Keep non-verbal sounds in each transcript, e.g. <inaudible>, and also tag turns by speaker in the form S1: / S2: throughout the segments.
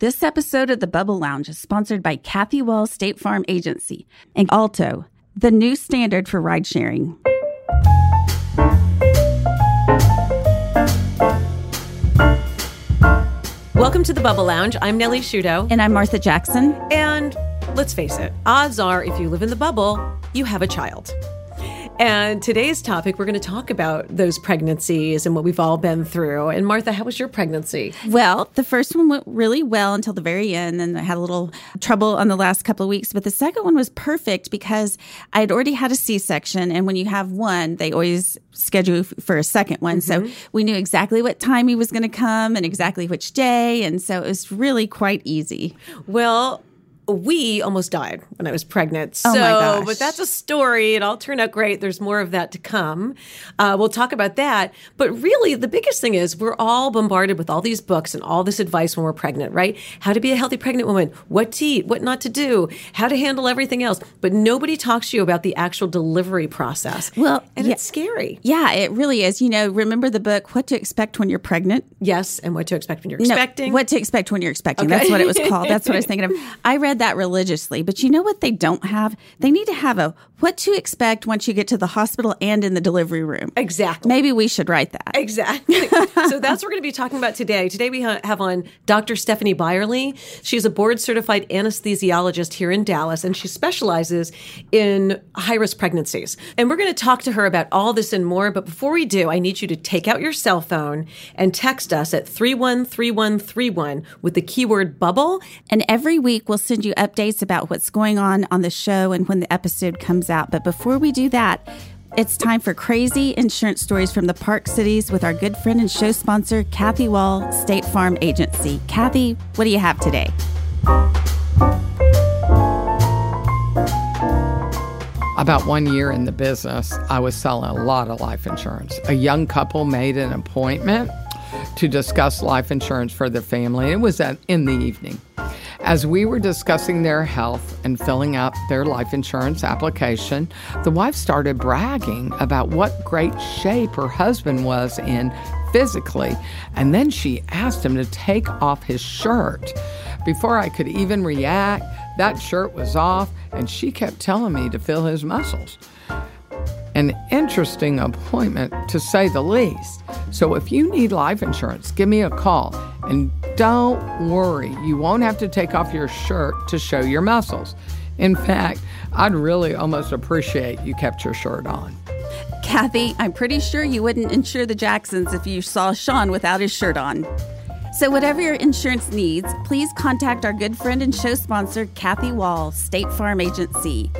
S1: This episode of the Bubble Lounge is sponsored by Kathy Wall's State Farm Agency and Alto, the new standard for ride sharing.
S2: Welcome to the Bubble Lounge. I'm Nellie Shudo.
S1: And I'm Martha Jackson.
S2: And let's face it, odds are if you live in the bubble, you have a child. And today's topic, we're going to talk about those pregnancies and what we've all been through. And Martha, how was your pregnancy?
S1: Well, the first one went really well until the very end, and I had a little trouble on the last couple of weeks. But the second one was perfect because I had already had a C section. And when you have one, they always schedule for a second one. Mm-hmm. So we knew exactly what time he was going to come and exactly which day. And so it was really quite easy.
S2: Well, we almost died when I was pregnant.
S1: So,
S2: oh but that's a story. It all turned out great. There's more of that to come. Uh, we'll talk about that. But really, the biggest thing is we're all bombarded with all these books and all this advice when we're pregnant, right? How to be a healthy pregnant woman, what to eat, what not to do, how to handle everything else. But nobody talks to you about the actual delivery process.
S1: Well,
S2: and yeah, it's scary.
S1: Yeah, it really is. You know, remember the book, What to Expect When You're Pregnant?
S2: Yes, and what to expect when you're expecting.
S1: No, what to expect when you're expecting. Okay. That's what it was called. That's what I was thinking of. <laughs> I read that religiously. But you know what they don't have? They need to have a what to expect once you get to the hospital and in the delivery room.
S2: Exactly.
S1: Maybe we should write that.
S2: Exactly. <laughs> so that's what we're going to be talking about today. Today we have on Dr. Stephanie Byerly. She's a board certified anesthesiologist here in Dallas, and she specializes in high risk pregnancies. And we're going to talk to her about all this and more. But before we do, I need you to take out your cell phone and text us at 313131 with the keyword bubble.
S1: And every week we'll send you updates about what's going on on the show and when the episode comes out. But before we do that, it's time for crazy insurance stories from the Park Cities with our good friend and show sponsor, Kathy Wall, State Farm Agency. Kathy, what do you have today?
S3: About one year in the business, I was selling a lot of life insurance. A young couple made an appointment to discuss life insurance for their family. It was at, in the evening. As we were discussing their health and filling out their life insurance application, the wife started bragging about what great shape her husband was in physically, and then she asked him to take off his shirt. Before I could even react, that shirt was off, and she kept telling me to feel his muscles. An interesting appointment, to say the least. So if you need life insurance, give me a call. And don't worry, you won't have to take off your shirt to show your muscles. In fact, I'd really almost appreciate you kept your shirt on.
S1: Kathy, I'm pretty sure you wouldn't insure the Jacksons if you saw Sean without his shirt on. So, whatever your insurance needs, please contact our good friend and show sponsor, Kathy Wall, State Farm Agency,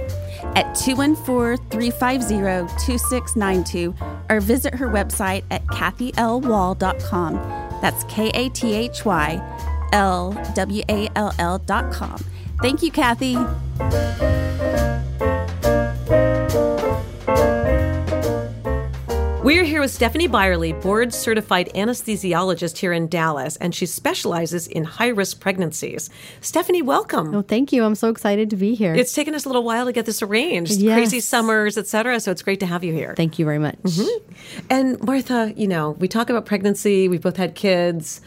S1: at 214 350 2692 or visit her website at kathylwall.com. That's K A T H Y L W A L L dot com. Thank you, Kathy.
S2: Here with Stephanie Byerly, board certified anesthesiologist here in Dallas, and she specializes in high risk pregnancies. Stephanie, welcome.
S4: Oh, thank you. I'm so excited to be here.
S2: It's taken us a little while to get this arranged.
S4: Yes.
S2: Crazy summers, etc. So it's great to have you here.
S4: Thank you very much.
S2: Mm-hmm. And Martha, you know, we talk about pregnancy. We've both had kids.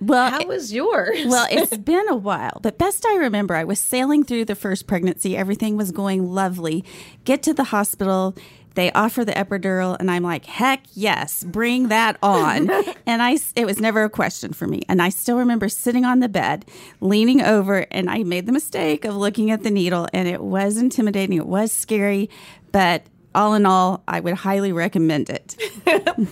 S1: Well,
S2: how was yours?
S1: well, <laughs> it's been a while, but best I remember, I was sailing through the first pregnancy. Everything was going lovely. Get to the hospital they offer the epidural and i'm like heck yes bring that on. <laughs> And i it was never a question for me. And i still remember sitting on the bed leaning over and i made the mistake of looking at the needle and it was intimidating it was scary but all in all, I would highly recommend it. <laughs>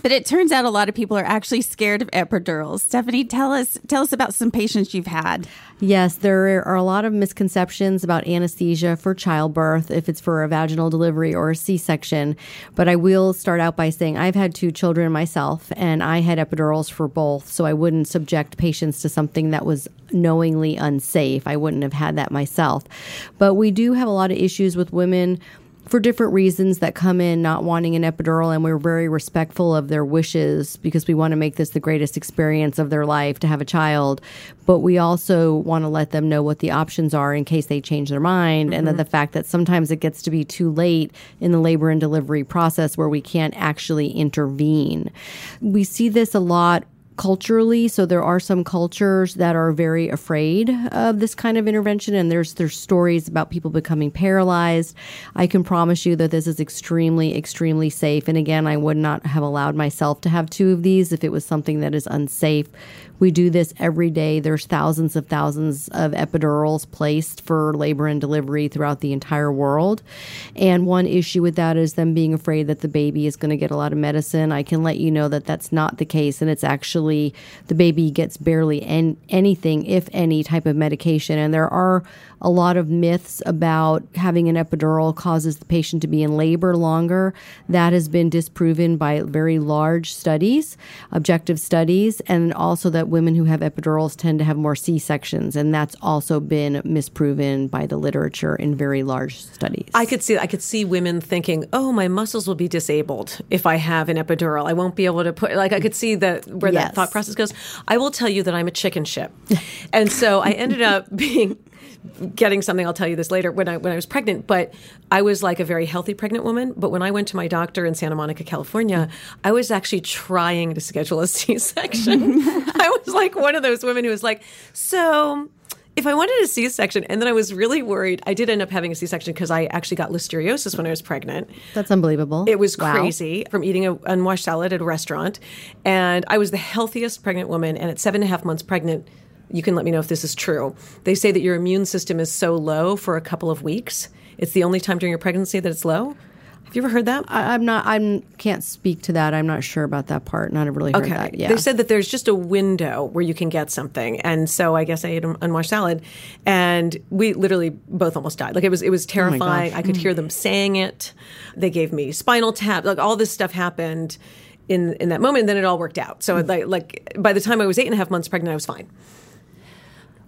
S1: but it turns out a lot of people are actually scared of epidurals. Stephanie, tell us tell us about some patients you've had.
S4: Yes, there are a lot of misconceptions about anesthesia for childbirth, if it's for a vaginal delivery or a C-section. But I will start out by saying I've had two children myself, and I had epidurals for both, so I wouldn't subject patients to something that was knowingly unsafe. I wouldn't have had that myself. But we do have a lot of issues with women for different reasons that come in not wanting an epidural and we're very respectful of their wishes because we want to make this the greatest experience of their life to have a child but we also want to let them know what the options are in case they change their mind mm-hmm. and that the fact that sometimes it gets to be too late in the labor and delivery process where we can't actually intervene we see this a lot culturally. So there are some cultures that are very afraid of this kind of intervention, and there's there's stories about people becoming paralyzed. I can promise you that this is extremely, extremely safe. And again, I would not have allowed myself to have two of these if it was something that is unsafe. We do this every day. There's thousands of thousands of epidurals placed for labor and delivery throughout the entire world. And one issue with that is them being afraid that the baby is going to get a lot of medicine. I can let you know that that's not the case. And it's actually the baby gets barely en- anything, if any, type of medication. And there are a lot of myths about having an epidural causes the patient to be in labor longer. That has been disproven by very large studies, objective studies, and also that women who have epidurals tend to have more C sections, and that's also been misproven by the literature in very large studies.
S2: I could see I could see women thinking, "Oh, my muscles will be disabled if I have an epidural. I won't be able to put like I could see that where
S4: Yes.
S2: that thought process goes." I will tell you that I'm a chicken ship, and so I ended up <laughs> being getting something I'll tell you this later when I when I was pregnant, but I was like a very healthy pregnant woman, but when I went to my doctor in Santa Monica, California, I was actually trying to schedule a <laughs> C-section. <laughs> I was like one of those women who was like, "So, if I wanted a C-section, and then I was really worried. I did end up having a C-section because I actually got listeriosis when I was pregnant.
S4: that's unbelievable.
S2: It was
S4: Wow.
S2: crazy from eating an unwashed salad at a restaurant, and I was the healthiest pregnant woman. And at seven and a half months pregnant, you can let me know if this is true. They say that your immune system is so low for a couple of weeks. It's the only time during your pregnancy that it's low. Have you ever heard that?
S4: I, I'm not. I'm can't speak to that. I'm not sure about that part. Not really heard that. Yeah.
S2: They said that there's just a window where you can get something, and so I guess I ate an unwashed salad, and we literally both almost died. Like it was, it was oh terrifying. I could hear them mm. saying it. They gave me spinal tap. Like all this stuff happened in in that moment, and then it all worked out. So hmm. like, like by the time I was eight and a half months pregnant, I was fine.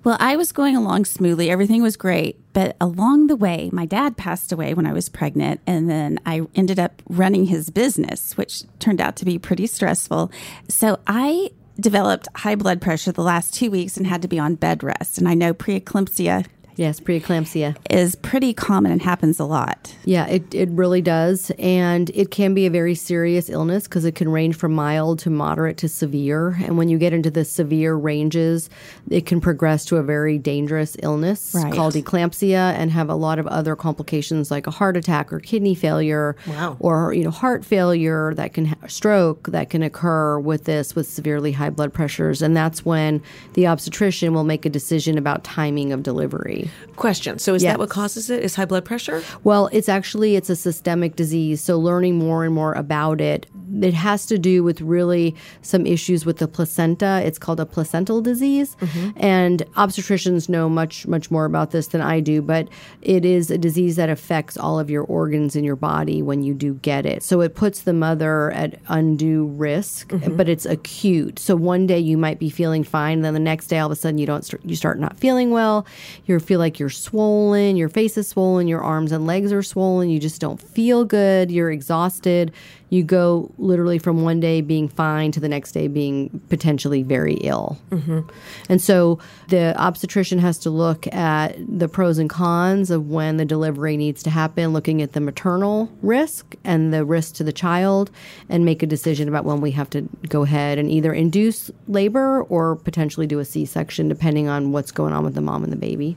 S1: Well, I was going along smoothly. Everything was great. But along the way, my dad passed away when I was pregnant. And then I ended up running his business, which turned out to be pretty stressful. So I developed high blood pressure the last two weeks and had to be on bed rest. And I know preeclampsia
S4: yes, preeclampsia.
S1: is pretty common and happens a lot.
S4: Yeah, it, it really does. And it can be a very serious illness because it can range from mild to moderate to severe. And when you get into the severe ranges, it can progress to a very dangerous illness
S1: Right.
S4: called eclampsia and have a lot of other complications like a heart attack or kidney failure
S2: Wow.
S4: or you know heart failure that can ha- stroke that can occur with this with severely high blood pressures and that's when the obstetrician will make a decision about timing of delivery.
S2: Question. So is
S4: Yes.
S2: that what causes it? Is high blood pressure?
S4: Well, it's actually it's a systemic disease. So learning more and more about it, it has to do with really some issues with the placenta. It's called a placental disease, mm-hmm. and obstetricians know much much more about this than I do. But it is a disease that affects all of your organs in your body when you do get it. So it puts the mother at undue risk, mm-hmm. but it's acute. So one day you might be feeling fine, then the next day all of a sudden you don't start, you start not feeling well. You feel like you're swollen, your face is swollen, your arms and legs are swollen, you just don't feel good, you're exhausted. You go literally from one day being fine to the next day being potentially very ill. Mm-hmm. And so the obstetrician has to look at the pros and cons of when the delivery needs to happen, looking at the maternal risk and the risk to the child, and make a decision about when we have to go ahead and either induce labor or potentially do a C section, depending on what's going on with the mom and the baby.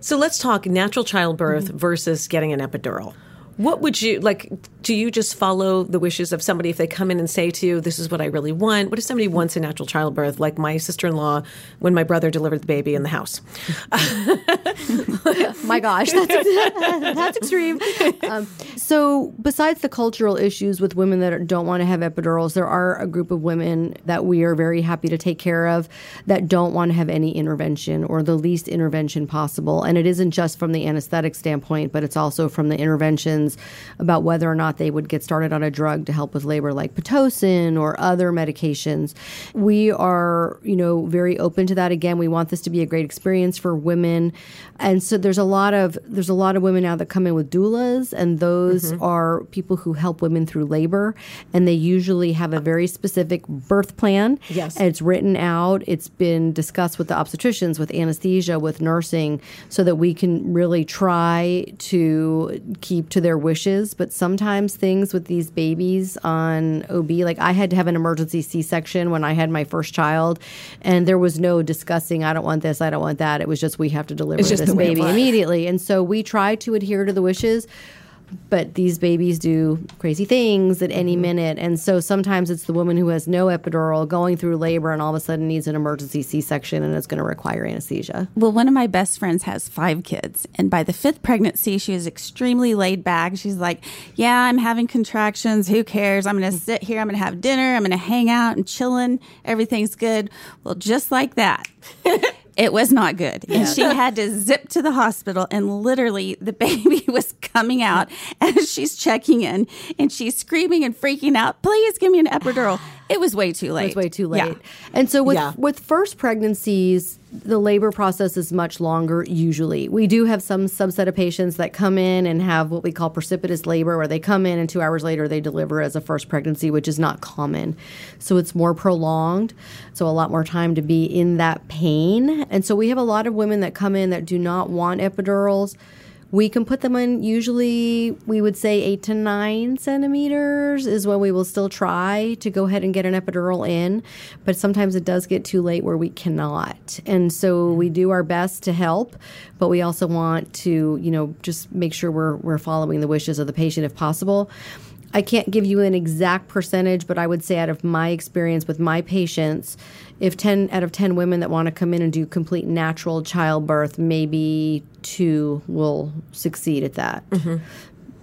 S2: So let's talk natural childbirth mm-hmm. versus getting an epidural. What would you like? Do you just follow the wishes of somebody if they come in and say to you, "This is what I really want"? What if somebody wants a natural childbirth, like my sister-in-law when my brother delivered the baby in the house? <laughs>
S4: My gosh, that's <laughs> that's extreme. Um, so, besides the cultural issues with women that don't want to have epidurals, there are a group of women that we are very happy to take care of that don't want to have any intervention or the least intervention possible. And it isn't just from the anesthetic standpoint, but it's also from the interventions about whether or not they would get started on a drug to help with labor, like pitocin or other medications. We are, you know, very open to that. Again, we want this to be a great experience for women, and so there's a lot of there's a lot of women now that come in with doulas, and those mm-hmm. are people who help women through labor, and they usually have a very specific birth plan.
S2: Yes.
S4: and it's written out. It's been discussed with the obstetricians, with anesthesia, with nursing, so that we can really try to keep to their wishes, but sometimes things with these babies on OB, like I had to have an emergency C section when I had my first child, and there was no discussing, I don't want this, I don't want that. It was just, we have to deliver this
S2: the way it
S4: baby immediately. And so we try to adhere to the wishes. But these babies do crazy things at any mm-hmm. minute. And so sometimes it's the woman who has no epidural going through labor and all of a sudden needs an emergency C section and it's going to require anesthesia.
S1: Well, one of my best friends has five kids. And by the fifth pregnancy, she was extremely laid back. She's like, Yeah, I'm having contractions. Who cares? I'm going to sit here. I'm going to have dinner. I'm going to hang out and chilling. Everything's good. Well, just like that. <laughs> It was not good. And she had to zip to the hospital, and literally the <laughs> baby was coming out as she's checking in, and she's screaming and freaking out, Please give me an epidural. It was way too late.
S4: It was way too
S1: Yeah.
S4: late. And so with
S2: Yeah.
S4: with first pregnancies, the labor process is much longer usually. We do have some subset of patients that come in and have what we call precipitous labor where they come in and 2 hours later they deliver as a first pregnancy, which is not common. So it's more prolonged, so a lot more time to be in that pain. And so we have a lot of women that come in that do not want epidurals. We can put them in usually, we would say eight to nine centimeters is when we will still try to go ahead and get an epidural in. But sometimes it does get too late where we cannot. And so we do our best to help, but we also want to, you know, just make sure we're, we're following the wishes of the patient if possible. I can't give you an exact percentage, but I would say out of my experience with my patients, if 10 out of 10 women that want to come in and do complete natural childbirth, maybe two will succeed at that. Mm-hmm.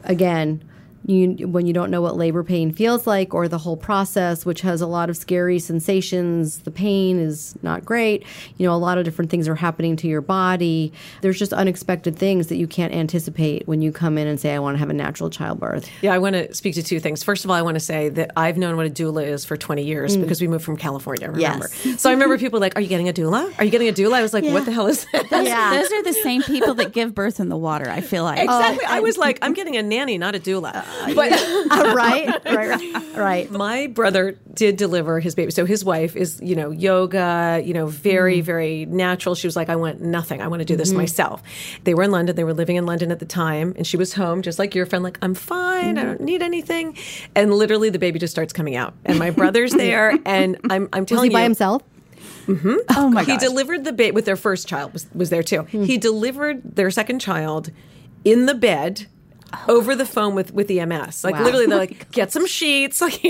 S4: Again, you, when you don't know what labor pain feels like or the whole process, which has a lot of scary sensations, the pain is not great. You know, a lot of different things are happening to your body. There's just unexpected things that you can't anticipate when you come in and say, I want to have a natural childbirth.
S2: Yeah, I want to speak to two things. First of all, I want to say that I've known what a doula is for 20 years mm. because we moved from California, remember?
S4: Yes.
S2: So I remember people like, Are you getting a doula? Are you getting a doula? I was like, What the hell is that?
S4: Yeah.
S1: Those are the same people that give birth in the water, I feel like.
S2: Oh, exactly. I was like, I'm getting a nanny, not a doula. Uh, <laughs> but <laughs>
S4: Uh, right, right, right, right. <laughs>
S2: my brother did deliver his baby. So his wife is, you know, yoga, you know, very, mm. very natural. She was like, I want nothing. I want to do this mm-hmm. myself. They were in London. They were living in London at the time. And she was home, just like your friend, like, I'm fine. I mm-hmm. don't need anything. And literally the baby just starts coming out. And my brother's there. And I'm, I'm
S4: Was
S2: telling
S4: he by
S2: you.
S4: himself? Mm-hmm.
S1: oh my
S2: He delivered the baby with their first child was, was there too. Hmm. He delivered their second child in the bed over the phone with with the EMS. Like
S4: Wow.
S2: literally, they're <laughs> like, "Get some sheets." <laughs> Like.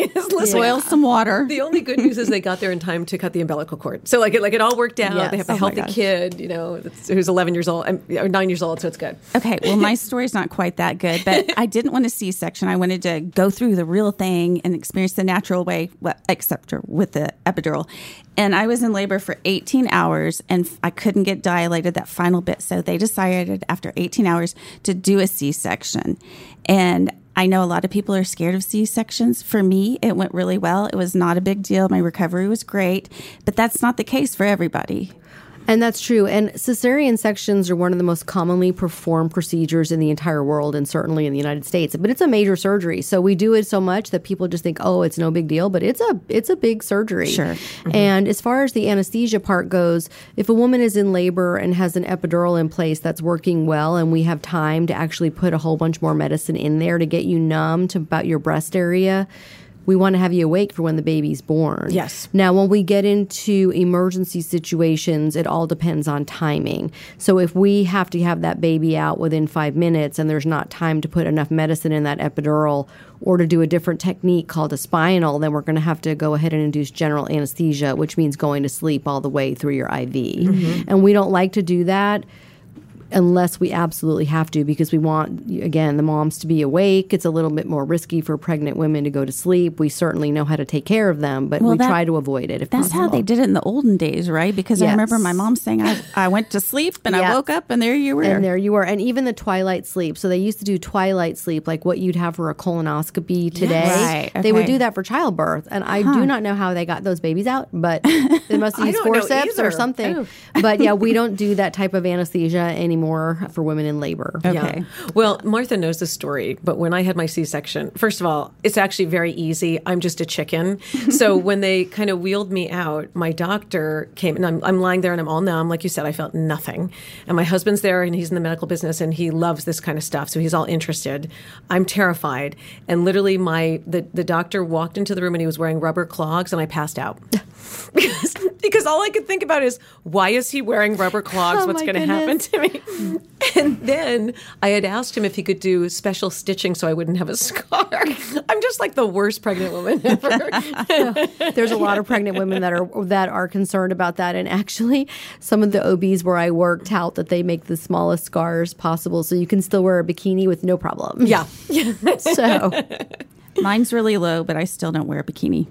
S1: Boil some water. <laughs>
S2: The only good news is they got there in time to cut the umbilical cord. So like it like it all worked out.
S4: Yes.
S2: They have a
S1: Oh
S2: healthy kid, you know, who's 11 years old um, or 9 years old, so it's good.
S1: Okay, well, my story's not quite that good, but I didn't want a C section. I wanted to go through the real thing and experience the natural way, well, except with the epidural. And I was in labor for 18 hours and I couldn't get dilated that final bit. So they decided after 18 hours to do a C section. And I know a lot of people are scared of C sections. For me, it went really well. It was not a big deal. My recovery was great, but that's not the case for everybody.
S4: And that's true. And cesarean sections are one of the most commonly performed procedures in the entire world and certainly in the United States. But it's a major surgery. So we do it so much that people just think, "Oh, it's no big deal," but it's a it's a big surgery.
S1: Sure. Mm-hmm.
S4: And as far as the anesthesia part goes, if a woman is in labor and has an epidural in place that's working well and we have time to actually put a whole bunch more medicine in there to get you numb to about your breast area, we want to have you awake for when the baby's born.
S2: Yes.
S4: Now, when we get into emergency situations, it all depends on timing. So, if we have to have that baby out within five minutes and there's not time to put enough medicine in that epidural or to do a different technique called a spinal, then we're going to have to go ahead and induce general anesthesia, which means going to sleep all the way through your IV. Mm-hmm. And we don't like to do that unless we absolutely have to because we want again the moms to be awake. It's a little bit more risky for pregnant women to go to sleep. We certainly know how to take care of them but
S1: Well,
S4: we
S1: that-
S4: try to avoid it if
S1: That's
S4: possible.
S1: how they did it in the olden days, right? Because I remember my mom saying, I, I went to sleep and I <laughs> woke up and there you were.
S4: and there you were. And even the twilight sleep. So they used to do twilight sleep like what you'd have for a colonoscopy today.
S1: Right,
S4: they would do that for childbirth. And i do not know how they got those babies out but <laughs> they must
S2: I
S4: use forceps or something.
S1: Oh.
S4: but yeah we <laughs> don't do that type of anesthesia anymore for women in labor.
S1: Okay.
S2: Well, Martha knows the story, but when I had my C section, first of all, it's actually very easy. I'm just a chicken. <laughs> so when they kind of wheeled me out, my doctor came and I'm, I'm lying there and I'm all numb. Like you said, I felt nothing. And my husband's there and he's in the medical business and he loves this kind of stuff. So he's all interested. I'm terrified. And literally, my the, the doctor walked into the room and he was wearing rubber clogs and I passed out. <laughs> because, because all I could think about is why is he wearing rubber clogs?
S4: Oh,
S2: What's going to happen to me? <laughs> And then I had asked him if he could do special stitching so I wouldn't have a scar. <laughs> I'm just like the worst pregnant woman <laughs> ever.
S4: There's a lot of pregnant women that are that are concerned about that, and actually, some of the OBs where I worked out that they make the smallest scars possible, so you can still wear a bikini with no problem.
S2: yeah.
S4: So
S1: Mine's really low, but I still don't wear a bikini.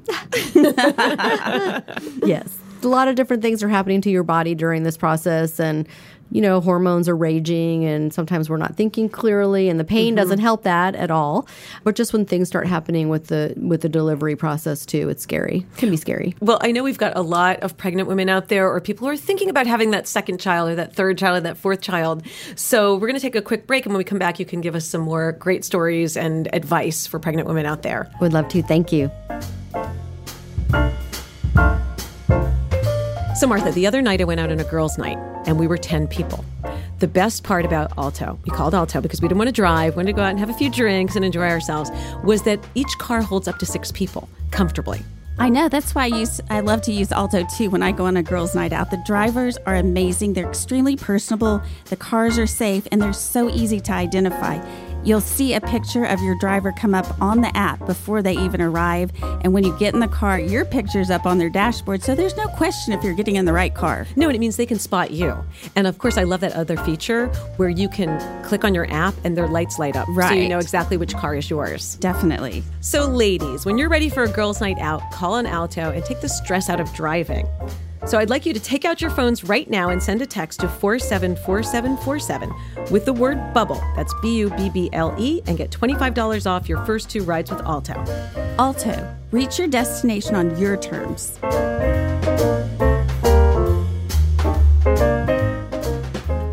S4: yes, a lot of different things are happening to your body during this process, and you know hormones are raging, and sometimes we're not thinking clearly, and the pain mm-hmm. doesn't help that at all. But just when things start happening with the with the delivery process too, it's scary. It can be scary.
S2: Well, I know we've got a lot of pregnant women out there, or people who are thinking about having that second child, or that third child, or that fourth child. So we're going to take a quick break, and when we come back, you can give us some more great stories and advice for pregnant women out there.
S4: Would love to. Thank you.
S2: So, Martha, the other night I went out on a girls' night and we were 10 people. The best part about Alto, we called Alto because we didn't want to drive, wanted to go out and have a few drinks and enjoy ourselves, was that each car holds up to six people comfortably.
S1: I know. That's why I use. I love to use Alto too when I go on a girls' night out. The drivers are amazing. They're extremely personable. The cars are safe, and they're so easy to identify. You'll see a picture of your driver come up on the app before they even arrive, and when you get in the car, your picture's up on their dashboard, so there's no question if you're getting in the right car.
S2: No, and it means they can spot you. And of course, I love that other feature where you can click on your app and their lights light up. So you know exactly which car is yours.
S1: Definitely.
S2: So, ladies, when you're ready for a girls' night out, call an Alto and take the stress out of driving. So, I'd like you to take out your phones right now and send a text to 474747 with the word bubble. That's B U B B L E and get $25 off your first two rides with Alto.
S1: Alto, reach your destination on your terms.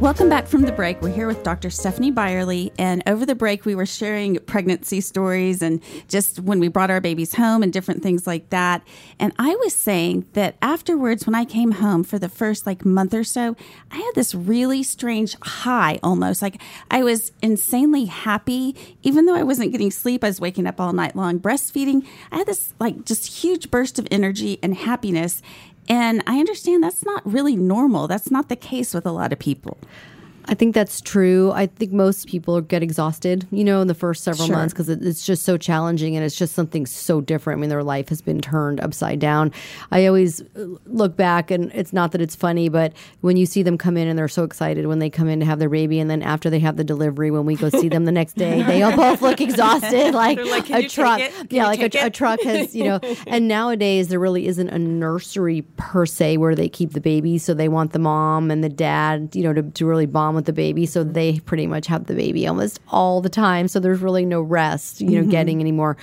S1: Welcome back from the break. We're here with Dr. Stephanie Byerly. And over the break, we were sharing pregnancy stories and just when we brought our babies home and different things like that. And I was saying that afterwards, when I came home for the first like month or so, I had this really strange high almost. Like I was insanely happy, even though I wasn't getting sleep. I was waking up all night long breastfeeding. I had this like just huge burst of energy and happiness. And I understand that's not really normal. That's not the case with a lot of people.
S4: I think that's true. I think most people get exhausted, you know, in the first several
S1: Sure.
S4: months because it, it's just so challenging and it's just something so different. I mean, their life has been turned upside down. I always uh, look back, and it's not that it's funny, but when you see them come in and they're so excited when they come in to have their baby, and then after they have the delivery, when we go see them the next day, they all both look <laughs> exhausted, like,
S2: like,
S4: a truck. Yeah, like a, a truck has, you know. <laughs> and nowadays there really isn't a nursery per se where they keep the baby, so they want the mom and the dad, you know, to, to really bond with the baby. So they pretty much have the baby almost all the time. So there's really no rest, you know, mm-hmm. getting anymore.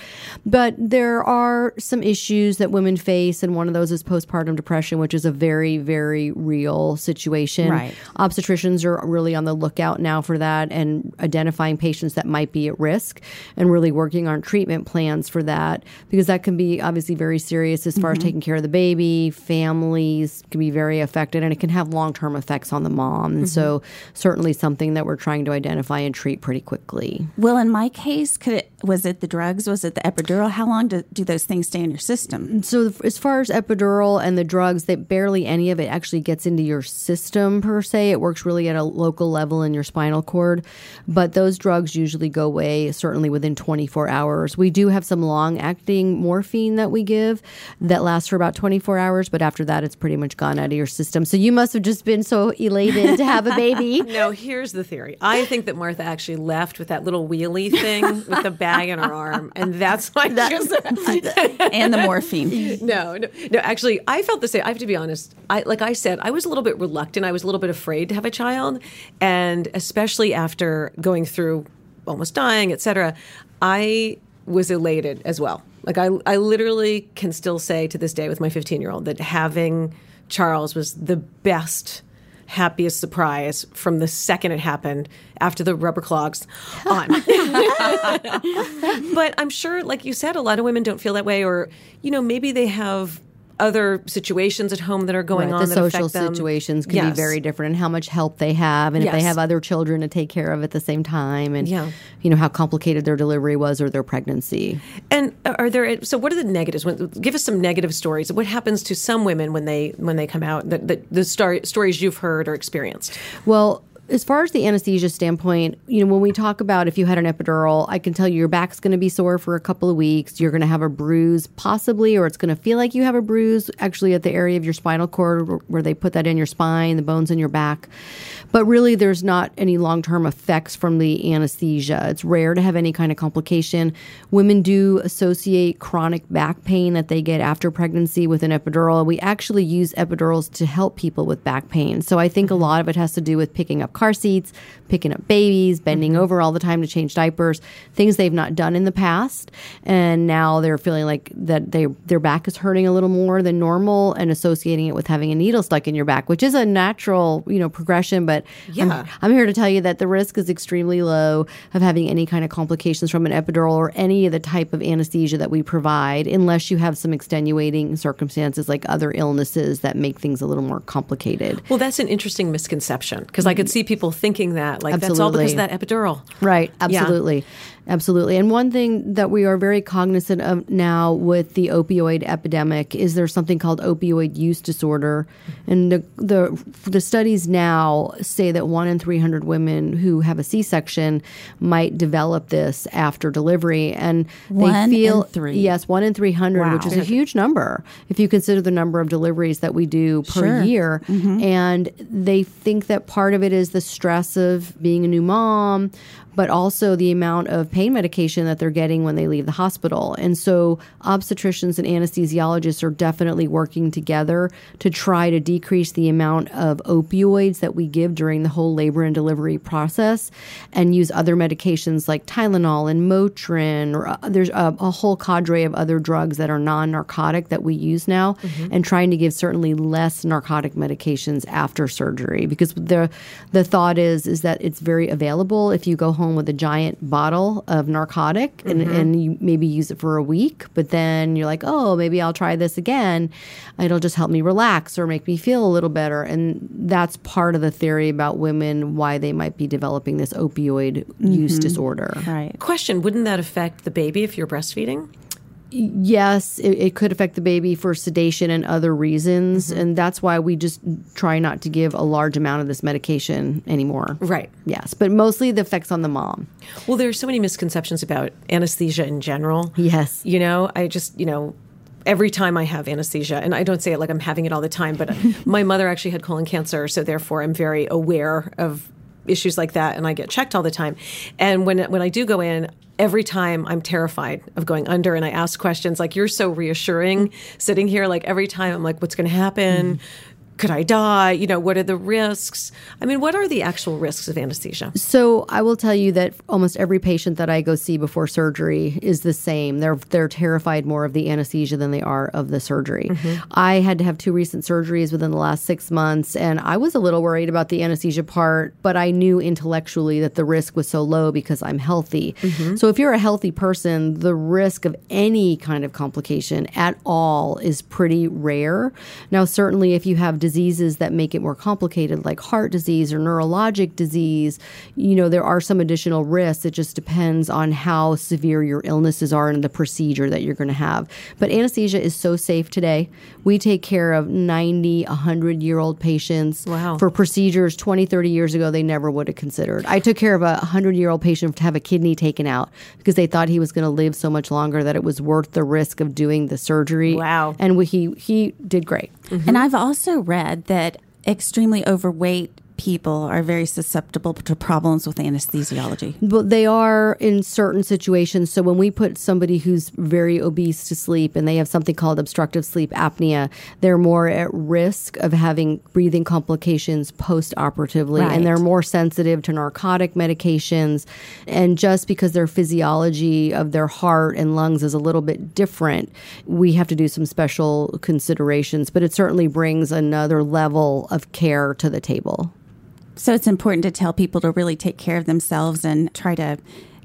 S4: But there are some issues that women face, and one of those is postpartum depression, which is a very, very real situation.
S1: Right.
S4: Obstetricians are really on the lookout now for that and identifying patients that might be at risk and really working on treatment plans for that because that can be obviously very serious as far as mm-hmm. taking care of the baby. Families can be very affected and it can have long term effects on the mom. And mm-hmm. so, certainly something that we're trying to identify and treat pretty quickly.
S1: Well, in my case, could it was it the drugs? Was it the epidural? How long do, do those things stay in your system?
S4: So as far as epidural and the drugs, that barely any of it actually gets into your system per se. It works really at a local level in your spinal cord, but those drugs usually go away certainly within 24 hours. We do have some long-acting morphine that we give that lasts for about 24 hours, but after that, it's pretty much gone out of your system. So you must have just been so <laughs> elated to have a baby.
S2: No, here's the theory. I think that Martha actually left with that little wheelie thing with the bag in her arm, and that's why she was
S1: and the morphine.
S2: no, no, no. Actually, I felt the same. I have to be honest. I, like I said, I was a little bit reluctant. I was a little bit afraid to have a child, and especially after going through almost dying, etc. I was elated as well. Like I, I literally can still say to this day with my 15 year old that having Charles was the best happiest surprise from the second it happened after the rubber clogs on. <laughs> but I'm sure, like you said, a lot of women don't feel that way, or, you know, maybe they have other situations at home that are going
S4: Right,
S2: on
S4: the social situations can
S2: Yes.
S4: be very different and how much help they have and if they have other children to take care of at the same time and
S2: Yeah.
S4: you know how complicated their delivery was or their pregnancy
S2: And are there? So, what are the negatives? Give us some negative stories. What happens to some women when they when they come out? The, the, the stories you've heard or experienced.
S4: Well, as far as the anesthesia standpoint, you know, when we talk about if you had an epidural, I can tell you your back's going to be sore for a couple of weeks. You're going to have a bruise, possibly, or it's going to feel like you have a bruise actually at the area of your spinal cord where- they put that in your spine, the bones in your back. But really, there's not any long term effects from the anesthesia. It's rare to have any kind of complication. Women do associate chronic back pain that they get after pregnancy with an epidural. We actually use epidurals to help people with back pain. So I think a lot of it has to do with picking up car seats, picking up babies, bending mm-hmm. over all the time to change diapers, things they've not done in the past. And now they're feeling like that they their back is hurting a little more than normal and associating it with having a needle stuck in your back, which is a natural, you know, progression, but
S2: Yeah.
S4: I'm, I'm here to tell you that the risk is extremely low of having any kind of complications from an epidural or any of the type of anesthesia that we provide, unless you have some extenuating circumstances like other illnesses that make things a little more complicated.
S2: Well, that's an interesting misconception because I could mm-hmm. see people thinking that like that's all because of that epidural.
S4: Right, absolutely. Absolutely. And one thing that we are very cognizant of now with the opioid epidemic is there's something called opioid use disorder. And the the, the studies now say that 1 in 300 women who have a C-section might develop this after delivery and they
S1: One in
S4: feel
S1: three.
S4: Yes, 1 in 300, which is a huge number if you consider the number of deliveries that we do per
S1: Sure.
S4: year. Mm-hmm. And they think that part of it is the stress of being a new mom, but also the amount of pain medication that they're getting when they leave the hospital. And so obstetricians and anesthesiologists are definitely working together to try to decrease the amount of opioids that we give during the whole labor and delivery process and use other medications like Tylenol and Motrin or uh, there's a, a whole cadre of other drugs that are non-narcotic that we use now and trying to give certainly less narcotic medications after surgery because the the thought is is that it's very available if you go home with a giant bottle of narcotic and, mm-hmm. and you maybe use it for a week but then you're like oh maybe I'll try this again. It'll just help me relax or make me feel a little better. And that's part of the theory about women why they might be developing this opioid use mm-hmm. disorder.
S1: Right.
S2: Question: Wouldn't that affect the baby if you're breastfeeding?
S4: Yes, it, it could affect the baby for sedation and other reasons.
S2: Mm-hmm.
S4: And that's why we just try not to give a large amount of this medication anymore.
S2: Right.
S4: Yes. But mostly the effects on the mom.
S2: Well, there are so many misconceptions about anesthesia in general.
S4: Yes.
S2: You know, I just, you know, every time I have anesthesia, and I don't say it like I'm having it all the time, but <laughs> my mother actually had colon cancer, so therefore I'm very aware of issues like that, and I get checked all the time. And when when I do go in, every time I'm terrified of going under, and I ask questions like, "You're so reassuring sitting here." Like every time I'm like, "What's going to happen?" Could I die? You know, what are the risks? I mean, what are the actual risks of anesthesia?
S4: So I will tell you that almost every patient that I go see before surgery is the same. They're they're terrified more of the anesthesia than they are of the surgery. Mm-hmm. I had to have two recent surgeries within the last six months, and I was a little worried about the anesthesia part, but I knew intellectually that the risk was so low because I'm healthy. Mm-hmm. So if you're a healthy person, the risk of any kind of complication at all is pretty rare. Now, certainly if you have diseases that make it more complicated, like heart disease or neurologic disease, you know, there are some additional risks. It just depends on how severe your illnesses are and the procedure that you're going to have. But anesthesia is so safe today. We take care of 90, 100 year old patients
S2: Wow.
S4: for procedures 20, 30 years ago they never would have considered. I took care of a 100 year old patient to have a kidney taken out because they thought he was going to live so much longer that it was worth the risk of doing the surgery.
S2: Wow.
S4: And we, he, he did great.
S1: And I've also read that extremely overweight people are very susceptible to problems with anesthesiology.
S4: But they are in certain situations. So when we put somebody who's very obese to sleep and they have something called obstructive sleep apnea, they're more at risk of having breathing complications post operatively.
S1: Right.
S4: And they're more sensitive to narcotic medications. And just because their physiology of their heart and lungs is a little bit different, we have to do some special considerations. But it certainly brings another level of care to the table.
S1: So it's important to tell people to really take care of themselves and try to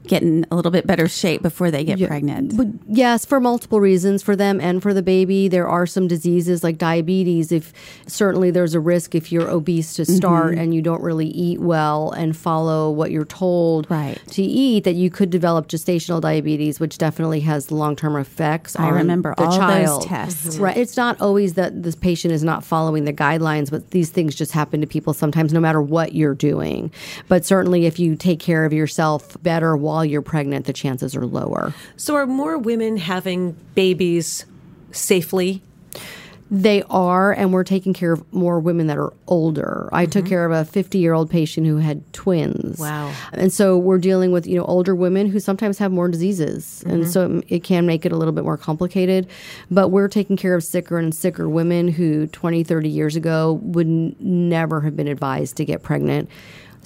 S1: get in a little bit better shape before they get pregnant.
S4: But yes, for multiple reasons for them and for the baby. There are some diseases like diabetes. If certainly there's a risk if you're obese to start
S1: Mm-hmm.
S4: and you don't really eat well and follow what you're told
S1: Right.
S4: to eat, that you could develop gestational diabetes, which definitely has long term effects.
S1: I
S4: on
S1: remember
S4: the
S1: all those
S4: child.
S1: tests.
S4: Right. It's not always that this patient is not following the guidelines, but these things just happen to people sometimes, no matter what you're doing. But certainly, if you take care of yourself better while you're pregnant, the chances are lower.
S2: So, are more women having babies safely?
S4: They are, and we're taking care of more women that are older. I took mm-hmm. care of a 50 year old patient who had twins.
S2: Wow.
S4: And so we're dealing with, you know, older women who sometimes have more diseases. And mm-hmm. so it, it can make it a little bit more complicated. But we're taking care of sicker and sicker women who 20, 30 years ago would n- never have been advised to get pregnant.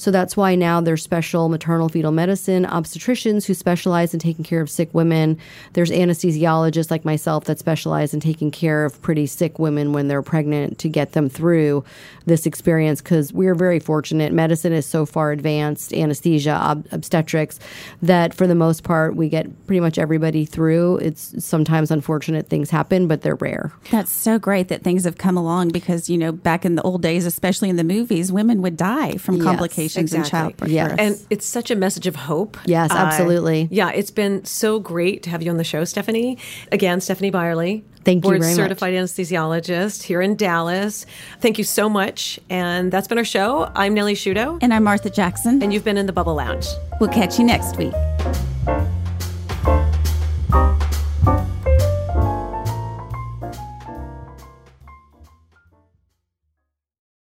S4: So that's why now there's special maternal fetal medicine obstetricians who specialize in taking care of sick women. There's anesthesiologists like myself that specialize in taking care of pretty sick women when they're pregnant to get them through this experience because we're very fortunate. Medicine is so far advanced, anesthesia, ob- obstetrics, that for the most part we get pretty much everybody through. It's sometimes unfortunate things happen, but they're rare.
S1: That's so great that things have come along because, you know, back in the old days, especially in the movies, women would die from
S4: Yes,
S1: complications in
S2: exactly.
S1: childbirth.
S4: Yes.
S2: And it's such a message of hope.
S4: Yes,
S2: Uh,
S4: absolutely.
S2: yeah, it's been so great to have you on the show, Stephanie. Again, Stephanie Byerly.
S4: Thank you
S2: board
S4: very much.
S2: certified anesthesiologist here in Dallas. Thank you so much. And that's been our show. I'm Nellie Shudo,
S1: And I'm Martha Jackson.
S2: and you've been in the Bubble Lounge.
S1: We'll catch you next week.